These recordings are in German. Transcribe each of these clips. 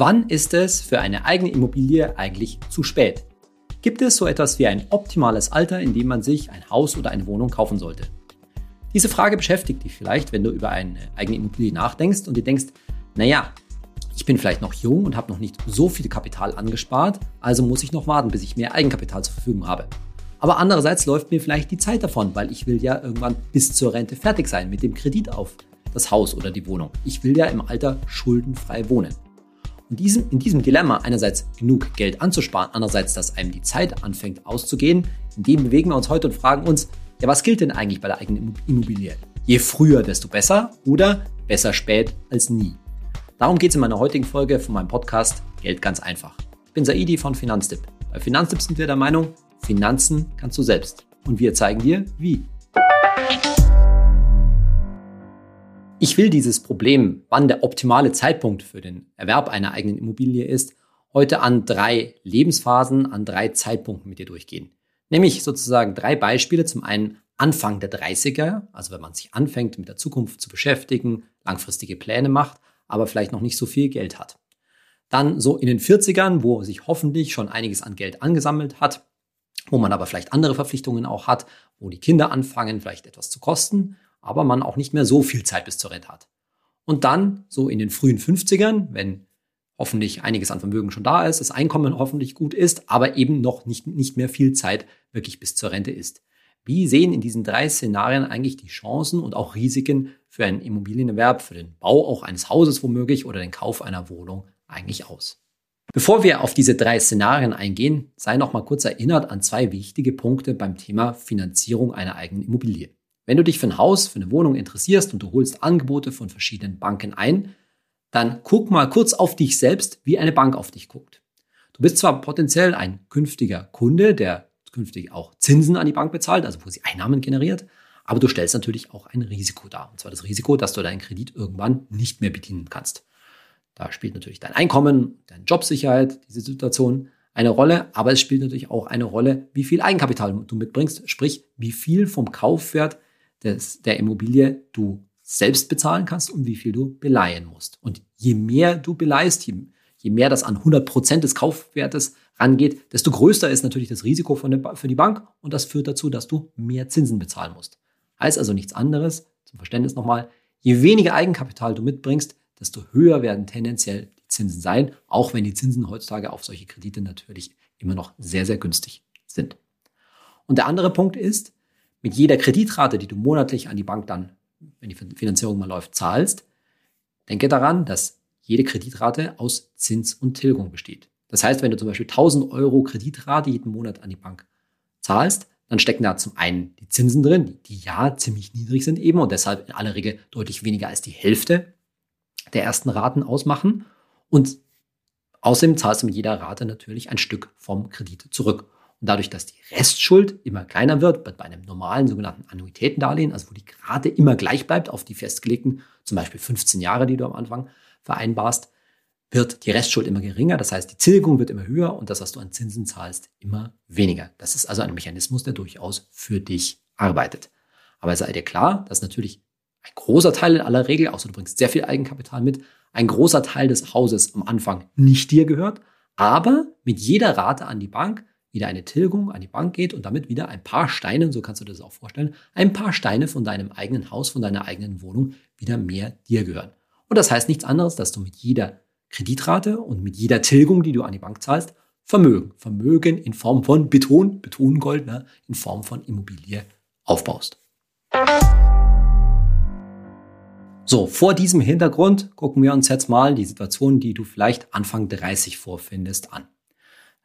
Wann ist es für eine eigene Immobilie eigentlich zu spät? Gibt es so etwas wie ein optimales Alter, in dem man sich ein Haus oder eine Wohnung kaufen sollte? Diese Frage beschäftigt dich vielleicht, wenn du über eine eigene Immobilie nachdenkst und dir denkst, naja, ich bin vielleicht noch jung und habe noch nicht so viel Kapital angespart, also muss ich noch warten, bis ich mehr Eigenkapital zur Verfügung habe. Aber andererseits läuft mir vielleicht die Zeit davon, weil ich will ja irgendwann bis zur Rente fertig sein mit dem Kredit auf das Haus oder die Wohnung. Ich will ja im Alter schuldenfrei wohnen. Und diesem, in diesem Dilemma, einerseits genug Geld anzusparen, andererseits, dass einem die Zeit anfängt auszugehen, in dem bewegen wir uns heute und fragen uns, ja, was gilt denn eigentlich bei der eigenen Immobilie? Je früher, desto besser oder besser spät als nie. Darum geht es in meiner heutigen Folge von meinem Podcast Geld ganz einfach. Ich bin Saidi von Finanztipp. Bei Finanztipp sind wir der Meinung, Finanzen kannst du selbst. Und wir zeigen dir, wie. Ich will dieses Problem, wann der optimale Zeitpunkt für den Erwerb einer eigenen Immobilie ist, heute an drei Lebensphasen, an drei Zeitpunkten mit dir durchgehen. Nämlich sozusagen drei Beispiele. Zum einen Anfang der 30er, also wenn man sich anfängt mit der Zukunft zu beschäftigen, langfristige Pläne macht, aber vielleicht noch nicht so viel Geld hat. Dann so in den 40ern, wo sich hoffentlich schon einiges an Geld angesammelt hat, wo man aber vielleicht andere Verpflichtungen auch hat, wo die Kinder anfangen, vielleicht etwas zu kosten aber man auch nicht mehr so viel Zeit bis zur Rente hat. Und dann, so in den frühen 50ern, wenn hoffentlich einiges an Vermögen schon da ist, das Einkommen hoffentlich gut ist, aber eben noch nicht, nicht mehr viel Zeit wirklich bis zur Rente ist. Wie sehen in diesen drei Szenarien eigentlich die Chancen und auch Risiken für einen Immobilienerwerb, für den Bau auch eines Hauses womöglich oder den Kauf einer Wohnung eigentlich aus? Bevor wir auf diese drei Szenarien eingehen, sei noch mal kurz erinnert an zwei wichtige Punkte beim Thema Finanzierung einer eigenen Immobilie. Wenn du dich für ein Haus, für eine Wohnung interessierst und du holst Angebote von verschiedenen Banken ein, dann guck mal kurz auf dich selbst, wie eine Bank auf dich guckt. Du bist zwar potenziell ein künftiger Kunde, der künftig auch Zinsen an die Bank bezahlt, also wo sie Einnahmen generiert, aber du stellst natürlich auch ein Risiko dar. Und zwar das Risiko, dass du deinen Kredit irgendwann nicht mehr bedienen kannst. Da spielt natürlich dein Einkommen, deine Jobsicherheit, diese Situation eine Rolle, aber es spielt natürlich auch eine Rolle, wie viel Eigenkapital du mitbringst, sprich, wie viel vom Kaufwert des, der Immobilie du selbst bezahlen kannst und wie viel du beleihen musst. Und je mehr du beleihst, je, je mehr das an 100 Prozent des Kaufwertes rangeht, desto größer ist natürlich das Risiko der, für die Bank und das führt dazu, dass du mehr Zinsen bezahlen musst. Heißt also nichts anderes, zum Verständnis nochmal, je weniger Eigenkapital du mitbringst, desto höher werden tendenziell die Zinsen sein, auch wenn die Zinsen heutzutage auf solche Kredite natürlich immer noch sehr, sehr günstig sind. Und der andere Punkt ist, mit jeder Kreditrate, die du monatlich an die Bank dann, wenn die Finanzierung mal läuft, zahlst, denke daran, dass jede Kreditrate aus Zins und Tilgung besteht. Das heißt, wenn du zum Beispiel 1000 Euro Kreditrate jeden Monat an die Bank zahlst, dann stecken da zum einen die Zinsen drin, die ja ziemlich niedrig sind eben und deshalb in aller Regel deutlich weniger als die Hälfte der ersten Raten ausmachen. Und außerdem zahlst du mit jeder Rate natürlich ein Stück vom Kredit zurück. Und dadurch, dass die Restschuld immer kleiner wird, bei einem normalen sogenannten Annuitätendarlehen, also wo die Rate immer gleich bleibt auf die festgelegten, zum Beispiel 15 Jahre, die du am Anfang vereinbarst, wird die Restschuld immer geringer. Das heißt, die Tilgung wird immer höher und das, was du an Zinsen zahlst, immer weniger. Das ist also ein Mechanismus, der durchaus für dich arbeitet. Aber sei dir klar, dass natürlich ein großer Teil in aller Regel, außer du bringst sehr viel Eigenkapital mit, ein großer Teil des Hauses am Anfang nicht dir gehört, aber mit jeder Rate an die Bank wieder eine Tilgung an die Bank geht und damit wieder ein paar Steine, so kannst du dir das auch vorstellen, ein paar Steine von deinem eigenen Haus, von deiner eigenen Wohnung wieder mehr dir gehören. Und das heißt nichts anderes, dass du mit jeder Kreditrate und mit jeder Tilgung, die du an die Bank zahlst, Vermögen, Vermögen in Form von Beton, Betongold, ne, in Form von Immobilie aufbaust. So, vor diesem Hintergrund gucken wir uns jetzt mal die Situation, die du vielleicht Anfang 30 vorfindest, an.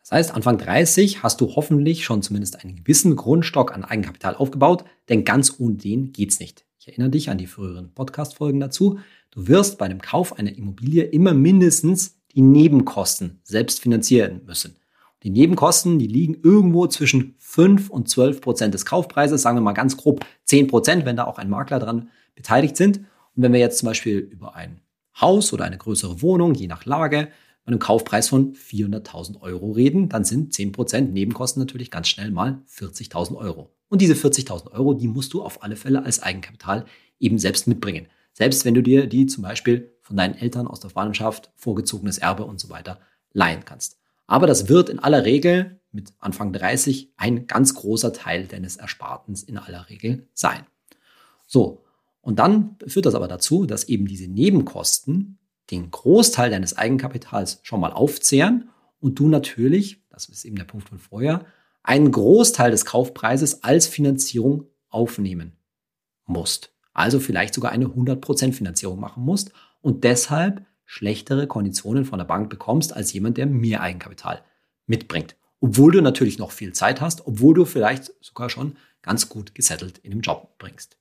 Das heißt, Anfang 30 hast du hoffentlich schon zumindest einen gewissen Grundstock an Eigenkapital aufgebaut, denn ganz ohne den geht's nicht. Ich erinnere dich an die früheren Podcast-Folgen dazu. Du wirst bei dem Kauf einer Immobilie immer mindestens die Nebenkosten selbst finanzieren müssen. Die Nebenkosten, die liegen irgendwo zwischen 5 und 12 Prozent des Kaufpreises, sagen wir mal ganz grob 10 Prozent, wenn da auch ein Makler dran beteiligt sind. Und wenn wir jetzt zum Beispiel über ein Haus oder eine größere Wohnung, je nach Lage, einem Kaufpreis von 400.000 Euro reden, dann sind 10% Nebenkosten natürlich ganz schnell mal 40.000 Euro. Und diese 40.000 Euro, die musst du auf alle Fälle als Eigenkapital eben selbst mitbringen. Selbst wenn du dir die zum Beispiel von deinen Eltern aus der Verwandtschaft, vorgezogenes Erbe und so weiter leihen kannst. Aber das wird in aller Regel mit Anfang 30 ein ganz großer Teil deines Erspartens in aller Regel sein. So, und dann führt das aber dazu, dass eben diese Nebenkosten den Großteil deines Eigenkapitals schon mal aufzehren und du natürlich, das ist eben der Punkt von vorher, einen Großteil des Kaufpreises als Finanzierung aufnehmen musst. Also vielleicht sogar eine 100% Finanzierung machen musst und deshalb schlechtere Konditionen von der Bank bekommst als jemand, der mehr Eigenkapital mitbringt. Obwohl du natürlich noch viel Zeit hast, obwohl du vielleicht sogar schon ganz gut gesettelt in dem Job bringst.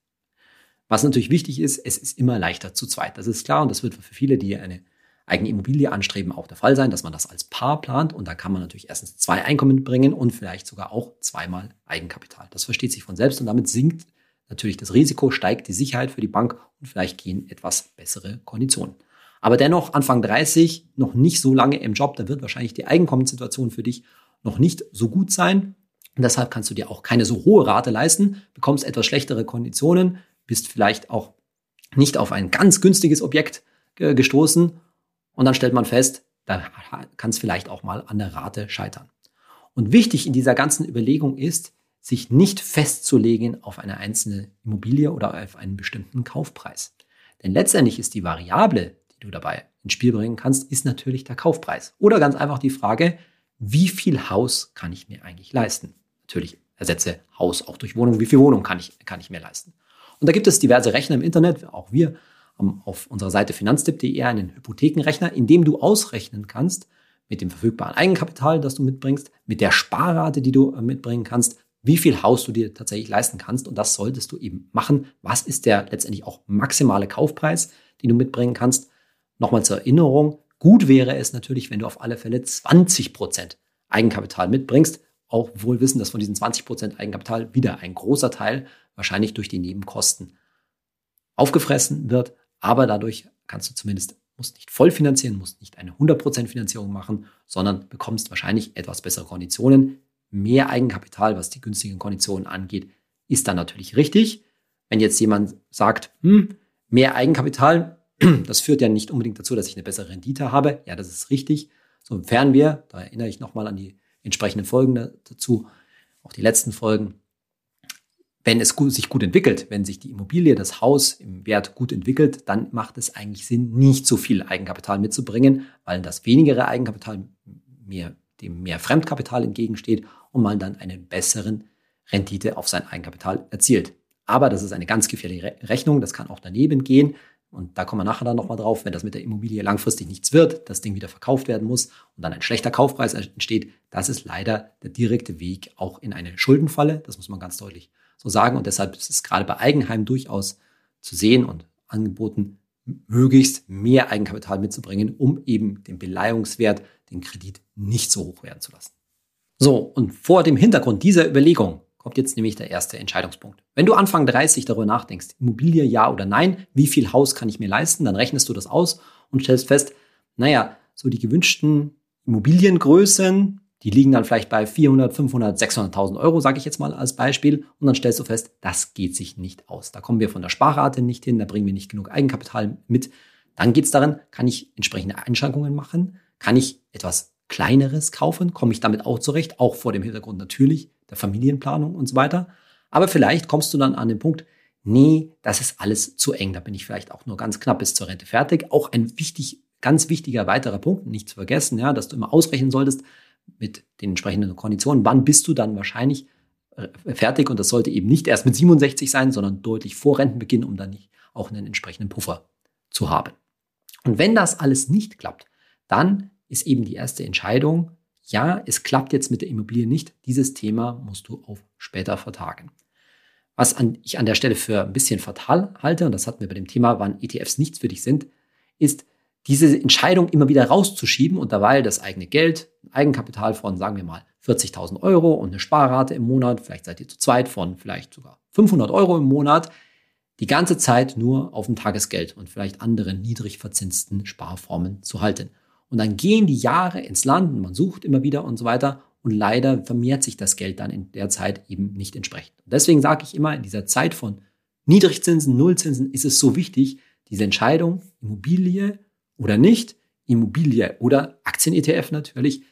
Was natürlich wichtig ist, es ist immer leichter zu zweit. Das ist klar und das wird für viele, die eine eigene Immobilie anstreben, auch der Fall sein, dass man das als Paar plant und da kann man natürlich erstens zwei Einkommen bringen und vielleicht sogar auch zweimal Eigenkapital. Das versteht sich von selbst und damit sinkt natürlich das Risiko, steigt die Sicherheit für die Bank und vielleicht gehen etwas bessere Konditionen. Aber dennoch Anfang 30, noch nicht so lange im Job, da wird wahrscheinlich die Einkommenssituation für dich noch nicht so gut sein. Und deshalb kannst du dir auch keine so hohe Rate leisten, bekommst etwas schlechtere Konditionen, bist vielleicht auch nicht auf ein ganz günstiges Objekt gestoßen und dann stellt man fest, da kann es vielleicht auch mal an der Rate scheitern. Und wichtig in dieser ganzen Überlegung ist, sich nicht festzulegen auf eine einzelne Immobilie oder auf einen bestimmten Kaufpreis. Denn letztendlich ist die Variable, die du dabei ins Spiel bringen kannst, ist natürlich der Kaufpreis. Oder ganz einfach die Frage, wie viel Haus kann ich mir eigentlich leisten? Natürlich ersetze Haus auch durch Wohnung. Wie viel Wohnung kann ich, kann ich mir leisten? Und da gibt es diverse Rechner im Internet. Auch wir haben auf unserer Seite finanztipp.de einen Hypothekenrechner, in dem du ausrechnen kannst, mit dem verfügbaren Eigenkapital, das du mitbringst, mit der Sparrate, die du äh, mitbringen kannst, wie viel Haus du dir tatsächlich leisten kannst. Und das solltest du eben machen. Was ist der letztendlich auch maximale Kaufpreis, den du mitbringen kannst? Nochmal zur Erinnerung. Gut wäre es natürlich, wenn du auf alle Fälle 20 Prozent Eigenkapital mitbringst. Auch wohl wissen, dass von diesen 20 Prozent Eigenkapital wieder ein großer Teil wahrscheinlich durch die Nebenkosten aufgefressen wird. Aber dadurch kannst du zumindest, musst nicht voll finanzieren, musst nicht eine 100% Finanzierung machen, sondern bekommst wahrscheinlich etwas bessere Konditionen. Mehr Eigenkapital, was die günstigen Konditionen angeht, ist dann natürlich richtig. Wenn jetzt jemand sagt, hm, mehr Eigenkapital, das führt ja nicht unbedingt dazu, dass ich eine bessere Rendite habe. Ja, das ist richtig. Sofern wir, da erinnere ich nochmal an die entsprechenden Folgen dazu, auch die letzten Folgen, wenn es gut, sich gut entwickelt, wenn sich die Immobilie, das Haus im Wert gut entwickelt, dann macht es eigentlich Sinn, nicht so viel Eigenkapital mitzubringen, weil das wenigere Eigenkapital mehr, dem mehr Fremdkapital entgegensteht und man dann einen besseren Rendite auf sein Eigenkapital erzielt. Aber das ist eine ganz gefährliche Rechnung, das kann auch daneben gehen. Und da kommen wir nachher dann nochmal drauf, wenn das mit der Immobilie langfristig nichts wird, das Ding wieder verkauft werden muss und dann ein schlechter Kaufpreis entsteht, das ist leider der direkte Weg auch in eine Schuldenfalle. Das muss man ganz deutlich so sagen. Und deshalb ist es gerade bei Eigenheim durchaus zu sehen und angeboten, möglichst mehr Eigenkapital mitzubringen, um eben den Beleihungswert, den Kredit nicht so hoch werden zu lassen. So, und vor dem Hintergrund dieser Überlegung kommt jetzt nämlich der erste Entscheidungspunkt. Wenn du Anfang 30 darüber nachdenkst, Immobilie ja oder nein, wie viel Haus kann ich mir leisten, dann rechnest du das aus und stellst fest, naja, so die gewünschten Immobiliengrößen, die liegen dann vielleicht bei 400, 500, 600.000 Euro, sage ich jetzt mal als Beispiel. Und dann stellst du fest, das geht sich nicht aus. Da kommen wir von der Sparrate nicht hin, da bringen wir nicht genug Eigenkapital mit. Dann geht es darin, kann ich entsprechende Einschränkungen machen? Kann ich etwas Kleineres kaufen? Komme ich damit auch zurecht? Auch vor dem Hintergrund natürlich der Familienplanung und so weiter. Aber vielleicht kommst du dann an den Punkt, nee, das ist alles zu eng. Da bin ich vielleicht auch nur ganz knapp bis zur Rente fertig. Auch ein wichtig, ganz wichtiger weiterer Punkt, nicht zu vergessen, ja, dass du immer ausrechnen solltest, mit den entsprechenden Konditionen, wann bist du dann wahrscheinlich äh, fertig und das sollte eben nicht erst mit 67 sein, sondern deutlich vor Rentenbeginn, um dann nicht auch einen entsprechenden Puffer zu haben. Und wenn das alles nicht klappt, dann ist eben die erste Entscheidung, ja, es klappt jetzt mit der Immobilie nicht, dieses Thema musst du auf später vertagen. Was an, ich an der Stelle für ein bisschen fatal halte, und das hatten wir bei dem Thema, wann ETFs nichts für dich sind, ist, diese Entscheidung immer wieder rauszuschieben und dabei das eigene Geld, Eigenkapital von, sagen wir mal, 40.000 Euro und eine Sparrate im Monat, vielleicht seid ihr zu zweit von vielleicht sogar 500 Euro im Monat, die ganze Zeit nur auf dem Tagesgeld und vielleicht andere niedrig verzinsten Sparformen zu halten. Und dann gehen die Jahre ins Land und man sucht immer wieder und so weiter und leider vermehrt sich das Geld dann in der Zeit eben nicht entsprechend. Und deswegen sage ich immer, in dieser Zeit von Niedrigzinsen, Nullzinsen ist es so wichtig, diese Entscheidung, Immobilie oder nicht, Immobilie oder Aktien-ETF natürlich,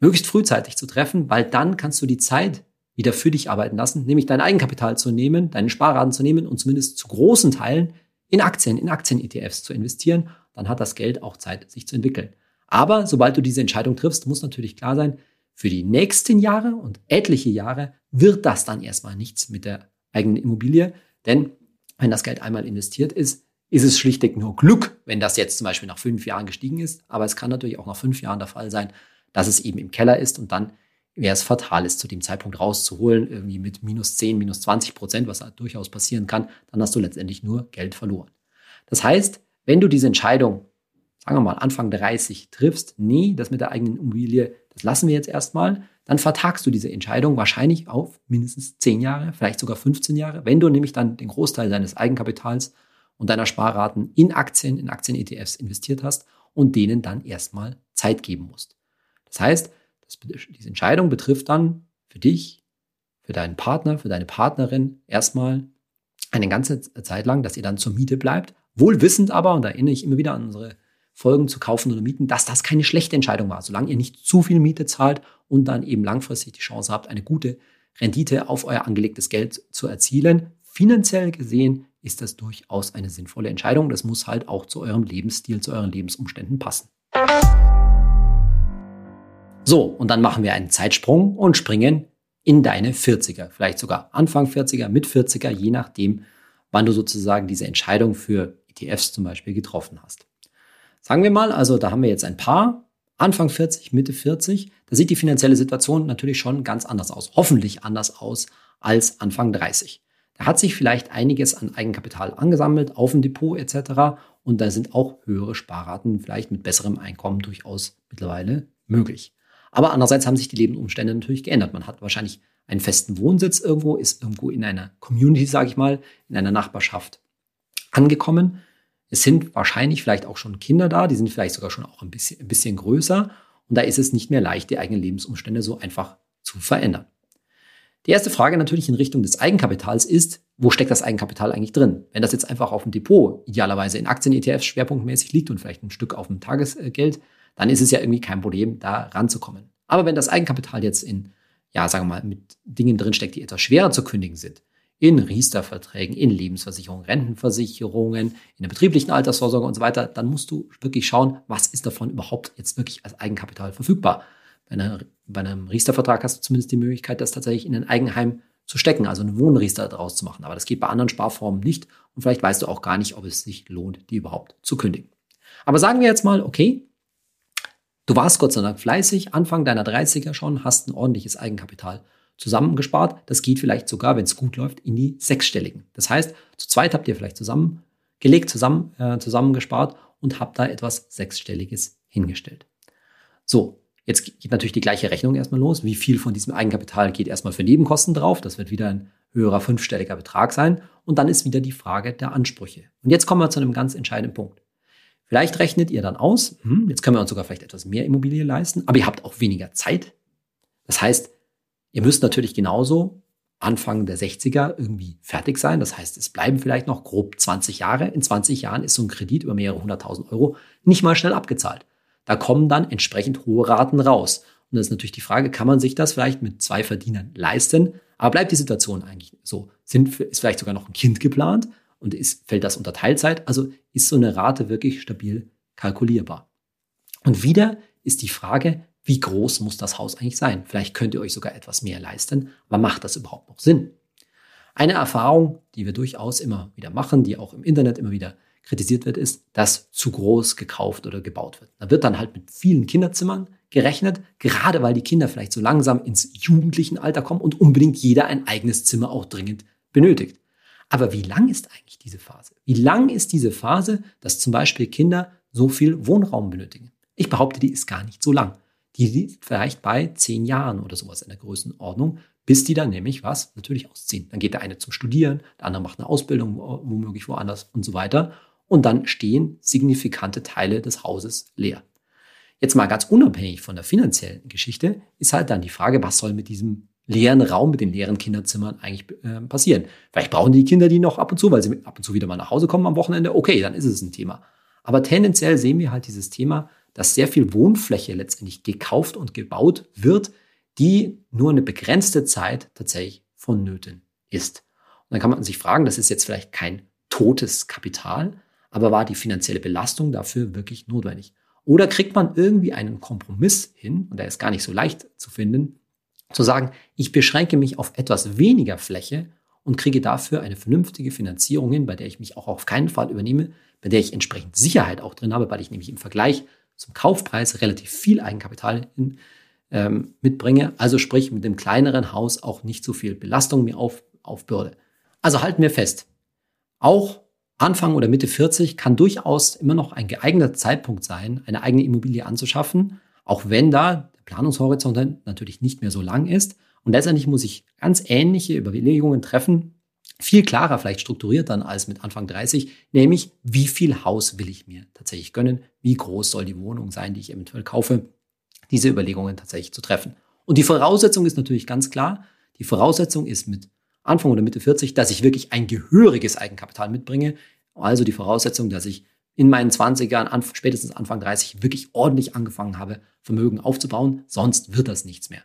möglichst frühzeitig zu treffen, weil dann kannst du die Zeit wieder für dich arbeiten lassen, nämlich dein Eigenkapital zu nehmen, deinen Sparraten zu nehmen und zumindest zu großen Teilen in Aktien, in Aktien-ETFs zu investieren. Dann hat das Geld auch Zeit, sich zu entwickeln. Aber sobald du diese Entscheidung triffst, muss natürlich klar sein, für die nächsten Jahre und etliche Jahre wird das dann erstmal nichts mit der eigenen Immobilie. Denn wenn das Geld einmal investiert ist, ist es schlichtweg nur Glück, wenn das jetzt zum Beispiel nach fünf Jahren gestiegen ist. Aber es kann natürlich auch nach fünf Jahren der Fall sein, dass es eben im Keller ist und dann wäre es fatal ist, zu dem Zeitpunkt rauszuholen, irgendwie mit minus 10, minus 20 Prozent, was halt durchaus passieren kann, dann hast du letztendlich nur Geld verloren. Das heißt, wenn du diese Entscheidung, sagen wir mal, Anfang 30 triffst, nee, das mit der eigenen Immobilie, das lassen wir jetzt erstmal, dann vertagst du diese Entscheidung wahrscheinlich auf mindestens 10 Jahre, vielleicht sogar 15 Jahre, wenn du nämlich dann den Großteil deines Eigenkapitals und deiner Sparraten in Aktien, in Aktien-ETFs investiert hast und denen dann erstmal Zeit geben musst. Das heißt, das, diese Entscheidung betrifft dann für dich, für deinen Partner, für deine Partnerin erstmal eine ganze Zeit lang, dass ihr dann zur Miete bleibt. Wohl wissend aber, und da erinnere ich immer wieder an unsere Folgen zu kaufen oder mieten, dass das keine schlechte Entscheidung war, solange ihr nicht zu viel Miete zahlt und dann eben langfristig die Chance habt, eine gute Rendite auf euer angelegtes Geld zu erzielen. Finanziell gesehen ist das durchaus eine sinnvolle Entscheidung. Das muss halt auch zu eurem Lebensstil, zu euren Lebensumständen passen. So, und dann machen wir einen Zeitsprung und springen in deine 40er, vielleicht sogar Anfang 40er, mit 40er, je nachdem, wann du sozusagen diese Entscheidung für ETFs zum Beispiel getroffen hast. Sagen wir mal, also da haben wir jetzt ein Paar, Anfang 40, Mitte 40, da sieht die finanzielle Situation natürlich schon ganz anders aus, hoffentlich anders aus als Anfang 30. Da hat sich vielleicht einiges an Eigenkapital angesammelt auf dem Depot etc. Und da sind auch höhere Sparraten vielleicht mit besserem Einkommen durchaus mittlerweile möglich. Aber andererseits haben sich die Lebensumstände natürlich geändert. Man hat wahrscheinlich einen festen Wohnsitz irgendwo, ist irgendwo in einer Community, sage ich mal, in einer Nachbarschaft angekommen. Es sind wahrscheinlich vielleicht auch schon Kinder da, die sind vielleicht sogar schon auch ein bisschen, ein bisschen größer. Und da ist es nicht mehr leicht, die eigenen Lebensumstände so einfach zu verändern. Die erste Frage natürlich in Richtung des Eigenkapitals ist, wo steckt das Eigenkapital eigentlich drin? Wenn das jetzt einfach auf dem Depot, idealerweise in Aktien-ETFs schwerpunktmäßig liegt und vielleicht ein Stück auf dem Tagesgeld, dann ist es ja irgendwie kein Problem, da ranzukommen. Aber wenn das Eigenkapital jetzt in, ja, sagen wir mal, mit Dingen drinsteckt, die etwas schwerer zu kündigen sind, in Riester-Verträgen, in Lebensversicherungen, Rentenversicherungen, in der betrieblichen Altersvorsorge und so weiter, dann musst du wirklich schauen, was ist davon überhaupt jetzt wirklich als Eigenkapital verfügbar. Bei, einer, bei einem Riester-Vertrag hast du zumindest die Möglichkeit, das tatsächlich in ein Eigenheim zu stecken, also eine Wohnriester daraus zu machen. Aber das geht bei anderen Sparformen nicht und vielleicht weißt du auch gar nicht, ob es sich lohnt, die überhaupt zu kündigen. Aber sagen wir jetzt mal, okay, Du warst Gott sei Dank fleißig, Anfang deiner 30er schon, hast ein ordentliches Eigenkapital zusammengespart. Das geht vielleicht sogar, wenn es gut läuft, in die sechsstelligen. Das heißt, zu zweit habt ihr vielleicht zusammengelegt, zusammen, äh, zusammengespart und habt da etwas Sechsstelliges hingestellt. So, jetzt geht natürlich die gleiche Rechnung erstmal los. Wie viel von diesem Eigenkapital geht erstmal für Nebenkosten drauf? Das wird wieder ein höherer fünfstelliger Betrag sein. Und dann ist wieder die Frage der Ansprüche. Und jetzt kommen wir zu einem ganz entscheidenden Punkt. Vielleicht rechnet ihr dann aus, hm, jetzt können wir uns sogar vielleicht etwas mehr Immobilie leisten, aber ihr habt auch weniger Zeit. Das heißt, ihr müsst natürlich genauso Anfang der 60er irgendwie fertig sein. Das heißt, es bleiben vielleicht noch grob 20 Jahre. In 20 Jahren ist so ein Kredit über mehrere hunderttausend Euro nicht mal schnell abgezahlt. Da kommen dann entsprechend hohe Raten raus. Und das ist natürlich die Frage, kann man sich das vielleicht mit zwei Verdienern leisten? Aber bleibt die Situation eigentlich so? Sind, ist vielleicht sogar noch ein Kind geplant? und ist, fällt das unter Teilzeit. Also ist so eine Rate wirklich stabil kalkulierbar. Und wieder ist die Frage, wie groß muss das Haus eigentlich sein? Vielleicht könnt ihr euch sogar etwas mehr leisten, aber macht das überhaupt noch Sinn? Eine Erfahrung, die wir durchaus immer wieder machen, die auch im Internet immer wieder kritisiert wird, ist, dass zu groß gekauft oder gebaut wird. Da wird dann halt mit vielen Kinderzimmern gerechnet, gerade weil die Kinder vielleicht so langsam ins jugendlichen Alter kommen und unbedingt jeder ein eigenes Zimmer auch dringend benötigt. Aber wie lang ist eigentlich diese Phase? Wie lang ist diese Phase, dass zum Beispiel Kinder so viel Wohnraum benötigen? Ich behaupte, die ist gar nicht so lang. Die liegt vielleicht bei zehn Jahren oder sowas in der Größenordnung, bis die dann nämlich was natürlich ausziehen. Dann geht der eine zum Studieren, der andere macht eine Ausbildung womöglich woanders und so weiter. Und dann stehen signifikante Teile des Hauses leer. Jetzt mal ganz unabhängig von der finanziellen Geschichte ist halt dann die Frage, was soll mit diesem leeren Raum mit den leeren Kinderzimmern eigentlich äh, passieren. Vielleicht brauchen die Kinder die noch ab und zu, weil sie ab und zu wieder mal nach Hause kommen am Wochenende. Okay, dann ist es ein Thema. Aber tendenziell sehen wir halt dieses Thema, dass sehr viel Wohnfläche letztendlich gekauft und gebaut wird, die nur eine begrenzte Zeit tatsächlich vonnöten ist. Und dann kann man sich fragen, das ist jetzt vielleicht kein totes Kapital, aber war die finanzielle Belastung dafür wirklich notwendig? Oder kriegt man irgendwie einen Kompromiss hin, und der ist gar nicht so leicht zu finden, zu sagen, ich beschränke mich auf etwas weniger Fläche und kriege dafür eine vernünftige Finanzierung hin, bei der ich mich auch auf keinen Fall übernehme, bei der ich entsprechend Sicherheit auch drin habe, weil ich nämlich im Vergleich zum Kaufpreis relativ viel Eigenkapital in, ähm, mitbringe. Also sprich mit dem kleineren Haus auch nicht so viel Belastung mir auf, aufbürde. Also halten wir fest, auch Anfang oder Mitte 40 kann durchaus immer noch ein geeigneter Zeitpunkt sein, eine eigene Immobilie anzuschaffen, auch wenn da der Planungshorizont natürlich nicht mehr so lang ist. Und letztendlich muss ich ganz ähnliche Überlegungen treffen, viel klarer vielleicht strukturiert dann als mit Anfang 30, nämlich wie viel Haus will ich mir tatsächlich gönnen, wie groß soll die Wohnung sein, die ich eventuell kaufe, diese Überlegungen tatsächlich zu treffen. Und die Voraussetzung ist natürlich ganz klar, die Voraussetzung ist mit Anfang oder Mitte 40, dass ich wirklich ein gehöriges Eigenkapital mitbringe. Also die Voraussetzung, dass ich in meinen 20ern, spätestens Anfang 30, wirklich ordentlich angefangen habe, Vermögen aufzubauen. Sonst wird das nichts mehr.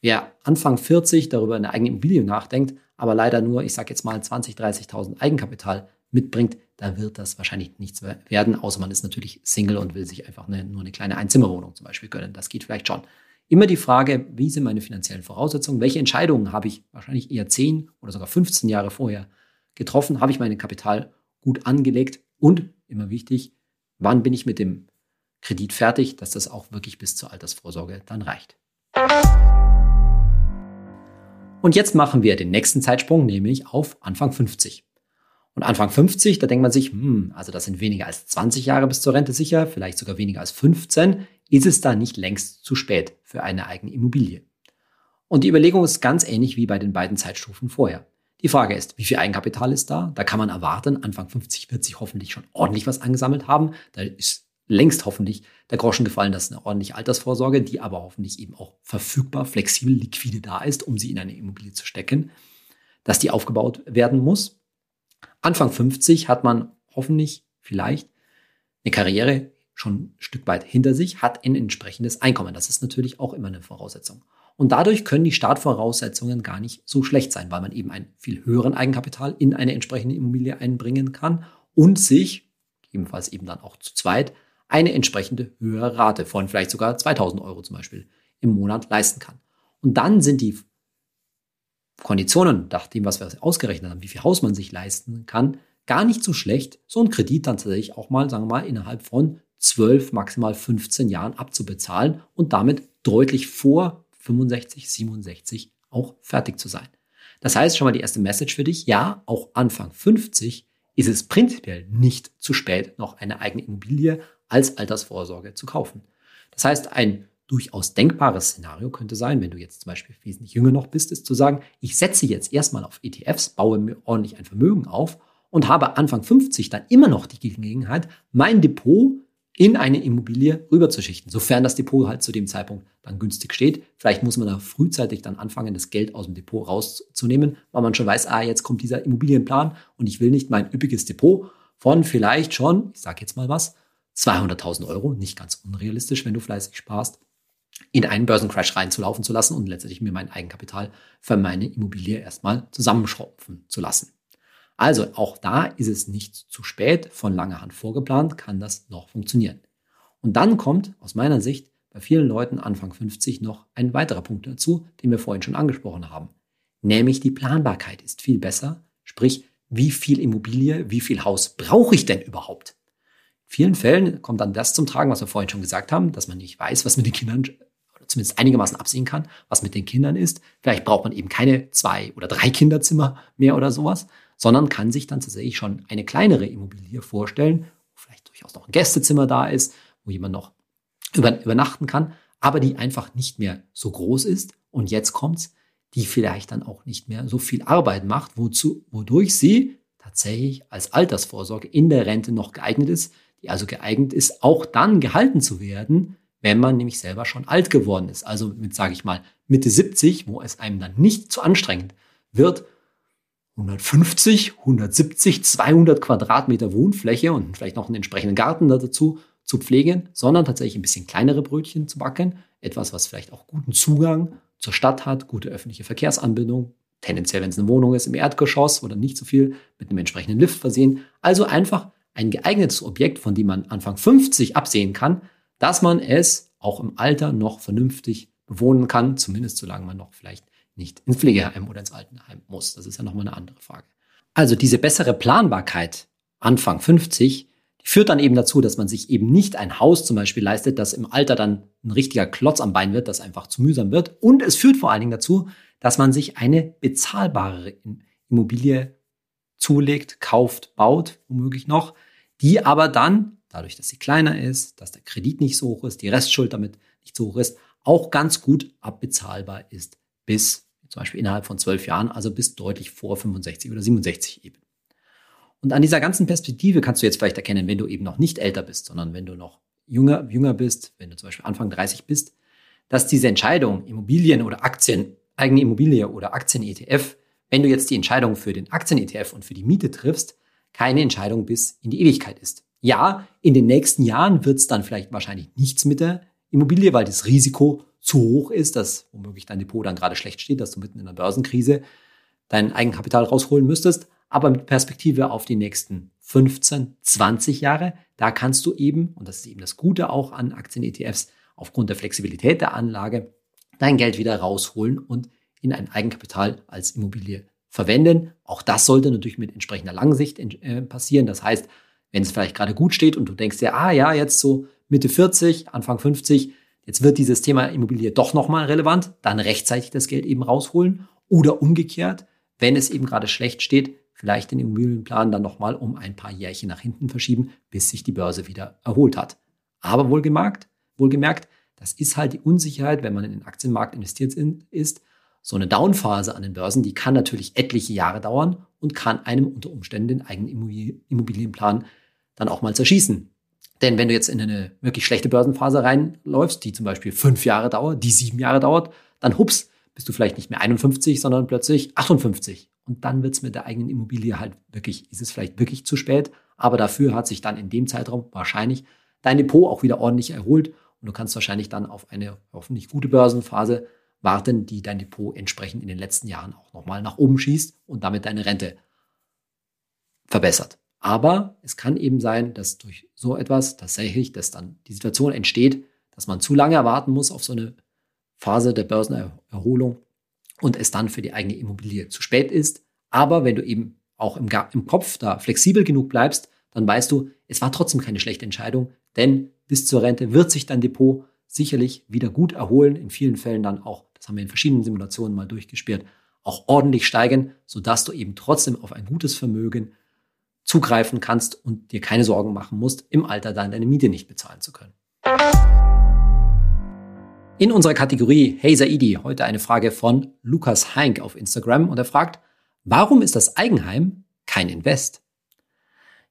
Wer Anfang 40 darüber eine eigene Immobilie nachdenkt, aber leider nur, ich sage jetzt mal 20, 30.000 Eigenkapital mitbringt, da wird das wahrscheinlich nichts werden, außer man ist natürlich Single und will sich einfach eine, nur eine kleine Einzimmerwohnung zum Beispiel gönnen. Das geht vielleicht schon. Immer die Frage, wie sind meine finanziellen Voraussetzungen? Welche Entscheidungen habe ich wahrscheinlich eher 10 oder sogar 15 Jahre vorher getroffen? Habe ich mein Kapital gut angelegt? Und immer wichtig, wann bin ich mit dem Kredit fertig, dass das auch wirklich bis zur Altersvorsorge dann reicht? Und jetzt machen wir den nächsten Zeitsprung, nämlich auf Anfang 50. Und Anfang 50, da denkt man sich, hm, also das sind weniger als 20 Jahre bis zur Rente sicher, vielleicht sogar weniger als 15. Ist es da nicht längst zu spät für eine eigene Immobilie? Und die Überlegung ist ganz ähnlich wie bei den beiden Zeitstufen vorher. Die Frage ist, wie viel Eigenkapital ist da? Da kann man erwarten, Anfang 50 wird sich hoffentlich schon ordentlich was angesammelt haben. Da ist längst hoffentlich der Groschen gefallen, dass eine ordentliche Altersvorsorge, die aber hoffentlich eben auch verfügbar, flexibel, liquide da ist, um sie in eine Immobilie zu stecken, dass die aufgebaut werden muss. Anfang 50 hat man hoffentlich vielleicht eine Karriere schon ein Stück weit hinter sich, hat ein entsprechendes Einkommen. Das ist natürlich auch immer eine Voraussetzung. Und dadurch können die Startvoraussetzungen gar nicht so schlecht sein, weil man eben ein viel höheren Eigenkapital in eine entsprechende Immobilie einbringen kann und sich, ebenfalls eben dann auch zu zweit, eine entsprechende höhere Rate von vielleicht sogar 2000 Euro zum Beispiel im Monat leisten kann. Und dann sind die Konditionen, nach dem, was wir ausgerechnet haben, wie viel Haus man sich leisten kann, gar nicht so schlecht, so ein Kredit dann tatsächlich auch mal, sagen wir mal, innerhalb von 12, maximal 15 Jahren abzubezahlen und damit deutlich vor 65, 67 auch fertig zu sein. Das heißt schon mal die erste Message für dich, ja, auch Anfang 50 ist es prinzipiell nicht zu spät, noch eine eigene Immobilie als Altersvorsorge zu kaufen. Das heißt, ein durchaus denkbares Szenario könnte sein, wenn du jetzt zum Beispiel wesentlich jünger noch bist, ist zu sagen, ich setze jetzt erstmal auf ETFs, baue mir ordentlich ein Vermögen auf und habe Anfang 50 dann immer noch die Gelegenheit, mein Depot in eine Immobilie rüberzuschichten, sofern das Depot halt zu dem Zeitpunkt dann günstig steht. Vielleicht muss man da frühzeitig dann anfangen, das Geld aus dem Depot rauszunehmen, weil man schon weiß, ah, jetzt kommt dieser Immobilienplan und ich will nicht mein üppiges Depot von vielleicht schon, ich sage jetzt mal was, 200.000 Euro, nicht ganz unrealistisch, wenn du fleißig sparst, in einen Börsencrash reinzulaufen zu lassen und letztendlich mir mein Eigenkapital für meine Immobilie erstmal zusammenschrumpfen zu lassen. Also auch da ist es nicht zu spät, von langer Hand vorgeplant, kann das noch funktionieren. Und dann kommt aus meiner Sicht bei vielen Leuten Anfang 50 noch ein weiterer Punkt dazu, den wir vorhin schon angesprochen haben. Nämlich die Planbarkeit ist viel besser, sprich, wie viel Immobilie, wie viel Haus brauche ich denn überhaupt? In vielen Fällen kommt dann das zum Tragen, was wir vorhin schon gesagt haben, dass man nicht weiß, was mit den Kindern zumindest einigermaßen absehen kann, was mit den Kindern ist. Vielleicht braucht man eben keine zwei oder drei Kinderzimmer mehr oder sowas, sondern kann sich dann tatsächlich schon eine kleinere Immobilie vorstellen, wo vielleicht durchaus noch ein Gästezimmer da ist, wo jemand noch über, übernachten kann, aber die einfach nicht mehr so groß ist. Und jetzt kommt's, die vielleicht dann auch nicht mehr so viel Arbeit macht, wozu, wodurch sie tatsächlich als Altersvorsorge in der Rente noch geeignet ist, die also geeignet ist, auch dann gehalten zu werden, wenn man nämlich selber schon alt geworden ist. Also mit, sage ich mal, Mitte 70, wo es einem dann nicht zu anstrengend wird, 150, 170, 200 Quadratmeter Wohnfläche und vielleicht noch einen entsprechenden Garten dazu zu pflegen, sondern tatsächlich ein bisschen kleinere Brötchen zu backen. Etwas, was vielleicht auch guten Zugang zur Stadt hat, gute öffentliche Verkehrsanbindung, tendenziell, wenn es eine Wohnung ist, im Erdgeschoss oder nicht so viel, mit einem entsprechenden Lift versehen. Also einfach ein geeignetes Objekt, von dem man Anfang 50 absehen kann, dass man es auch im Alter noch vernünftig bewohnen kann, zumindest solange man noch vielleicht nicht ins Pflegeheim oder ins Altenheim muss. Das ist ja nochmal eine andere Frage. Also diese bessere Planbarkeit Anfang 50, die führt dann eben dazu, dass man sich eben nicht ein Haus zum Beispiel leistet, das im Alter dann ein richtiger Klotz am Bein wird, das einfach zu mühsam wird. Und es führt vor allen Dingen dazu, dass man sich eine bezahlbare Immobilie zulegt, kauft, baut, womöglich noch, die aber dann, dadurch, dass sie kleiner ist, dass der Kredit nicht so hoch ist, die Restschuld damit nicht so hoch ist, auch ganz gut abbezahlbar ist bis zum Beispiel innerhalb von zwölf Jahren, also bis deutlich vor 65 oder 67 eben. Und an dieser ganzen Perspektive kannst du jetzt vielleicht erkennen, wenn du eben noch nicht älter bist, sondern wenn du noch jünger, jünger bist, wenn du zum Beispiel Anfang 30 bist, dass diese Entscheidung, Immobilien oder Aktien, eigene Immobilie oder Aktien-ETF, wenn du jetzt die Entscheidung für den Aktien-ETF und für die Miete triffst, keine Entscheidung bis in die Ewigkeit ist. Ja, in den nächsten Jahren wird es dann vielleicht wahrscheinlich nichts mit der Immobilie, weil das Risiko zu hoch ist, dass womöglich dein Depot dann gerade schlecht steht, dass du mitten in einer Börsenkrise dein Eigenkapital rausholen müsstest. Aber mit Perspektive auf die nächsten 15, 20 Jahre, da kannst du eben, und das ist eben das Gute auch an Aktien-ETFs, aufgrund der Flexibilität der Anlage, dein Geld wieder rausholen und in ein Eigenkapital als Immobilie verwenden. Auch das sollte natürlich mit entsprechender Langsicht äh, passieren. Das heißt, wenn es vielleicht gerade gut steht und du denkst ja, ah ja, jetzt so Mitte 40, Anfang 50, Jetzt wird dieses Thema Immobilie doch nochmal relevant, dann rechtzeitig das Geld eben rausholen oder umgekehrt, wenn es eben gerade schlecht steht, vielleicht den Immobilienplan dann nochmal um ein paar Jährchen nach hinten verschieben, bis sich die Börse wieder erholt hat. Aber wohlgemerkt, wohlgemerkt, das ist halt die Unsicherheit, wenn man in den Aktienmarkt investiert ist. So eine Downphase an den Börsen, die kann natürlich etliche Jahre dauern und kann einem unter Umständen den eigenen Immobilienplan dann auch mal zerschießen. Denn wenn du jetzt in eine wirklich schlechte Börsenphase reinläufst, die zum Beispiel fünf Jahre dauert, die sieben Jahre dauert, dann hups, bist du vielleicht nicht mehr 51, sondern plötzlich 58. Und dann wird's mit der eigenen Immobilie halt wirklich, ist es vielleicht wirklich zu spät, aber dafür hat sich dann in dem Zeitraum wahrscheinlich dein Depot auch wieder ordentlich erholt und du kannst wahrscheinlich dann auf eine hoffentlich gute Börsenphase warten, die dein Depot entsprechend in den letzten Jahren auch nochmal nach oben schießt und damit deine Rente verbessert. Aber es kann eben sein, dass durch so etwas tatsächlich, dass dann die Situation entsteht, dass man zu lange erwarten muss auf so eine Phase der Börsenerholung und es dann für die eigene Immobilie zu spät ist. Aber wenn du eben auch im, im Kopf da flexibel genug bleibst, dann weißt du, es war trotzdem keine schlechte Entscheidung, denn bis zur Rente wird sich dein Depot sicherlich wieder gut erholen, in vielen Fällen dann auch, das haben wir in verschiedenen Simulationen mal durchgespielt, auch ordentlich steigen, sodass du eben trotzdem auf ein gutes Vermögen zugreifen kannst und dir keine Sorgen machen musst, im Alter dann deine Miete nicht bezahlen zu können. In unserer Kategorie Hey Saidi heute eine Frage von Lukas Heink auf Instagram und er fragt, warum ist das Eigenheim kein Invest?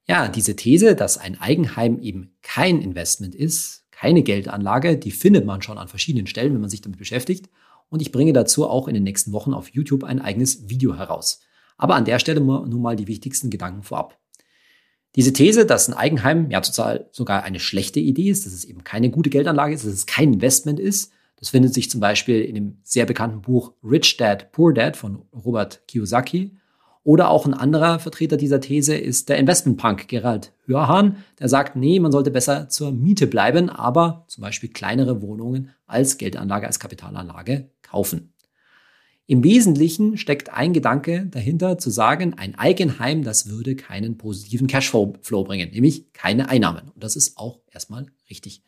Ja, diese These, dass ein Eigenheim eben kein Investment ist, keine Geldanlage, die findet man schon an verschiedenen Stellen, wenn man sich damit beschäftigt. Und ich bringe dazu auch in den nächsten Wochen auf YouTube ein eigenes Video heraus. Aber an der Stelle nur mal die wichtigsten Gedanken vorab. Diese These, dass ein Eigenheim ja total sogar eine schlechte Idee ist, dass es eben keine gute Geldanlage ist, dass es kein Investment ist, das findet sich zum Beispiel in dem sehr bekannten Buch Rich Dad, Poor Dad von Robert Kiyosaki. Oder auch ein anderer Vertreter dieser These ist der Investmentpunk Gerald Hörhan, der sagt, nee, man sollte besser zur Miete bleiben, aber zum Beispiel kleinere Wohnungen als Geldanlage, als Kapitalanlage kaufen. Im Wesentlichen steckt ein Gedanke dahinter, zu sagen, ein Eigenheim, das würde keinen positiven Cashflow bringen, nämlich keine Einnahmen. Und das ist auch erstmal richtig.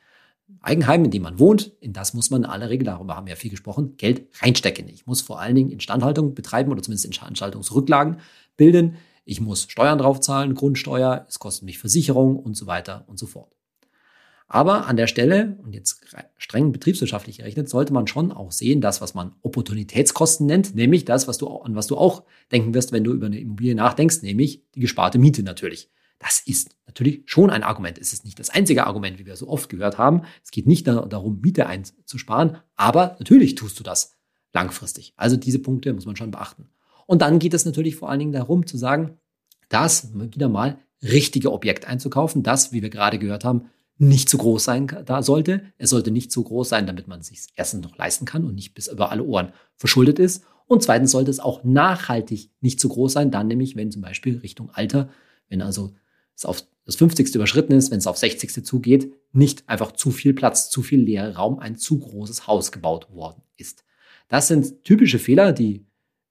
Eigenheim, in dem man wohnt, in das muss man in aller Regel, darüber haben wir ja viel gesprochen, Geld reinstecken. Ich muss vor allen Dingen Instandhaltung betreiben oder zumindest Instandhaltungsrücklagen bilden. Ich muss Steuern draufzahlen, Grundsteuer, es kostet mich Versicherung und so weiter und so fort. Aber an der Stelle, und jetzt streng betriebswirtschaftlich gerechnet, sollte man schon auch sehen, das, was man Opportunitätskosten nennt, nämlich das, was du, an was du auch denken wirst, wenn du über eine Immobilie nachdenkst, nämlich die gesparte Miete natürlich. Das ist natürlich schon ein Argument. Es ist nicht das einzige Argument, wie wir so oft gehört haben. Es geht nicht darum, Miete einzusparen, aber natürlich tust du das langfristig. Also diese Punkte muss man schon beachten. Und dann geht es natürlich vor allen Dingen darum zu sagen, das wieder mal richtige Objekt einzukaufen, das, wie wir gerade gehört haben, nicht zu groß sein da sollte. Es sollte nicht so groß sein, damit man es sich erstens noch leisten kann und nicht bis über alle Ohren verschuldet ist. Und zweitens sollte es auch nachhaltig nicht zu groß sein, dann nämlich, wenn zum Beispiel Richtung Alter, wenn also es auf das 50. überschritten ist, wenn es auf 60. zugeht, nicht einfach zu viel Platz, zu viel leerer Raum, ein zu großes Haus gebaut worden ist. Das sind typische Fehler, die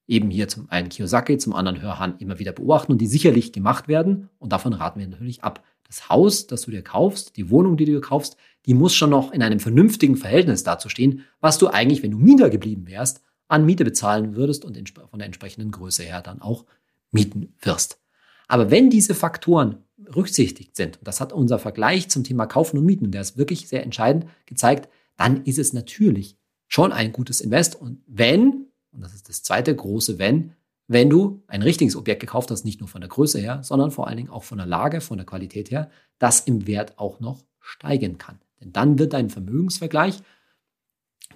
eben hier zum einen Kiyosaki, zum anderen Hörhan immer wieder beobachten und die sicherlich gemacht werden. Und davon raten wir natürlich ab. Das Haus, das du dir kaufst, die Wohnung, die du dir kaufst, die muss schon noch in einem vernünftigen Verhältnis dazu stehen, was du eigentlich, wenn du Mieter geblieben wärst, an Miete bezahlen würdest und von der entsprechenden Größe her dann auch mieten wirst. Aber wenn diese Faktoren berücksichtigt sind, und das hat unser Vergleich zum Thema Kaufen und Mieten, der ist wirklich sehr entscheidend gezeigt, dann ist es natürlich schon ein gutes Invest. Und wenn, und das ist das zweite große Wenn, wenn du ein richtiges Objekt gekauft hast, nicht nur von der Größe her, sondern vor allen Dingen auch von der Lage, von der Qualität her, das im Wert auch noch steigen kann. Denn dann wird dein Vermögensvergleich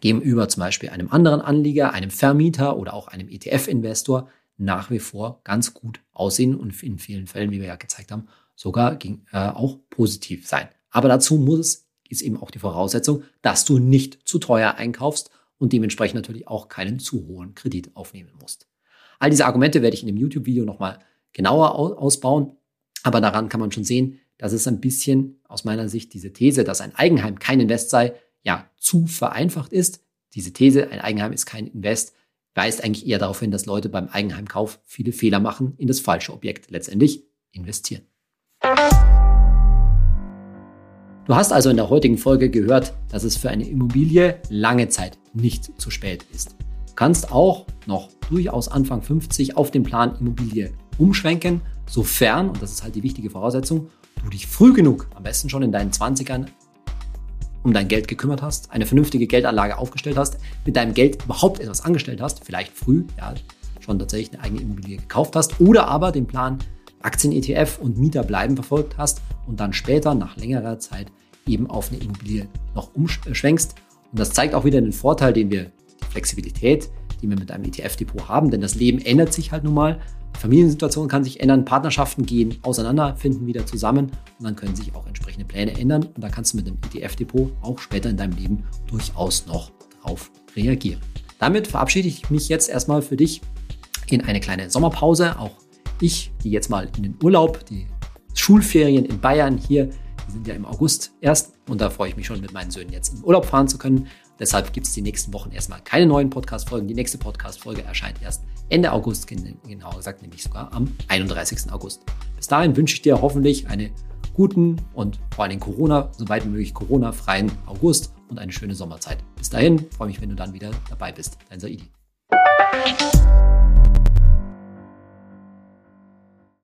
gegenüber zum Beispiel einem anderen Anleger, einem Vermieter oder auch einem ETF-Investor nach wie vor ganz gut aussehen und in vielen Fällen, wie wir ja gezeigt haben, sogar äh, auch positiv sein. Aber dazu muss es, ist eben auch die Voraussetzung, dass du nicht zu teuer einkaufst und dementsprechend natürlich auch keinen zu hohen Kredit aufnehmen musst. All diese Argumente werde ich in dem YouTube-Video nochmal genauer ausbauen, aber daran kann man schon sehen, dass es ein bisschen aus meiner Sicht diese These, dass ein Eigenheim kein Invest sei, ja, zu vereinfacht ist. Diese These, ein Eigenheim ist kein Invest, weist eigentlich eher darauf hin, dass Leute beim Eigenheimkauf viele Fehler machen, in das falsche Objekt letztendlich investieren. Du hast also in der heutigen Folge gehört, dass es für eine Immobilie lange Zeit nicht zu spät ist. Kannst auch noch durchaus Anfang 50 auf den Plan Immobilie umschwenken, sofern, und das ist halt die wichtige Voraussetzung, du dich früh genug, am besten schon in deinen 20ern, um dein Geld gekümmert hast, eine vernünftige Geldanlage aufgestellt hast, mit deinem Geld überhaupt etwas angestellt hast, vielleicht früh, ja, schon tatsächlich eine eigene Immobilie gekauft hast oder aber den Plan Aktien-ETF und Mieter bleiben verfolgt hast und dann später nach längerer Zeit eben auf eine Immobilie noch umschwenkst. Und das zeigt auch wieder den Vorteil, den wir, Flexibilität, die wir mit einem ETF-Depot haben, denn das Leben ändert sich halt nun mal. Die Familiensituation kann sich ändern, Partnerschaften gehen auseinander, finden wieder zusammen und dann können sich auch entsprechende Pläne ändern. Und da kannst du mit dem ETF-Depot auch später in deinem Leben durchaus noch drauf reagieren. Damit verabschiede ich mich jetzt erstmal für dich in eine kleine Sommerpause. Auch ich gehe jetzt mal in den Urlaub, die Schulferien in Bayern hier, die sind ja im August erst und da freue ich mich schon mit meinen Söhnen jetzt in Urlaub fahren zu können. Deshalb gibt es die nächsten Wochen erstmal keine neuen Podcast-Folgen. Die nächste Podcast-Folge erscheint erst Ende August, genauer gesagt, nämlich sogar am 31. August. Bis dahin wünsche ich dir hoffentlich einen guten und vor allem Corona, soweit wie möglich Corona-freien August und eine schöne Sommerzeit. Bis dahin freue mich, wenn du dann wieder dabei bist. Dein Saidi.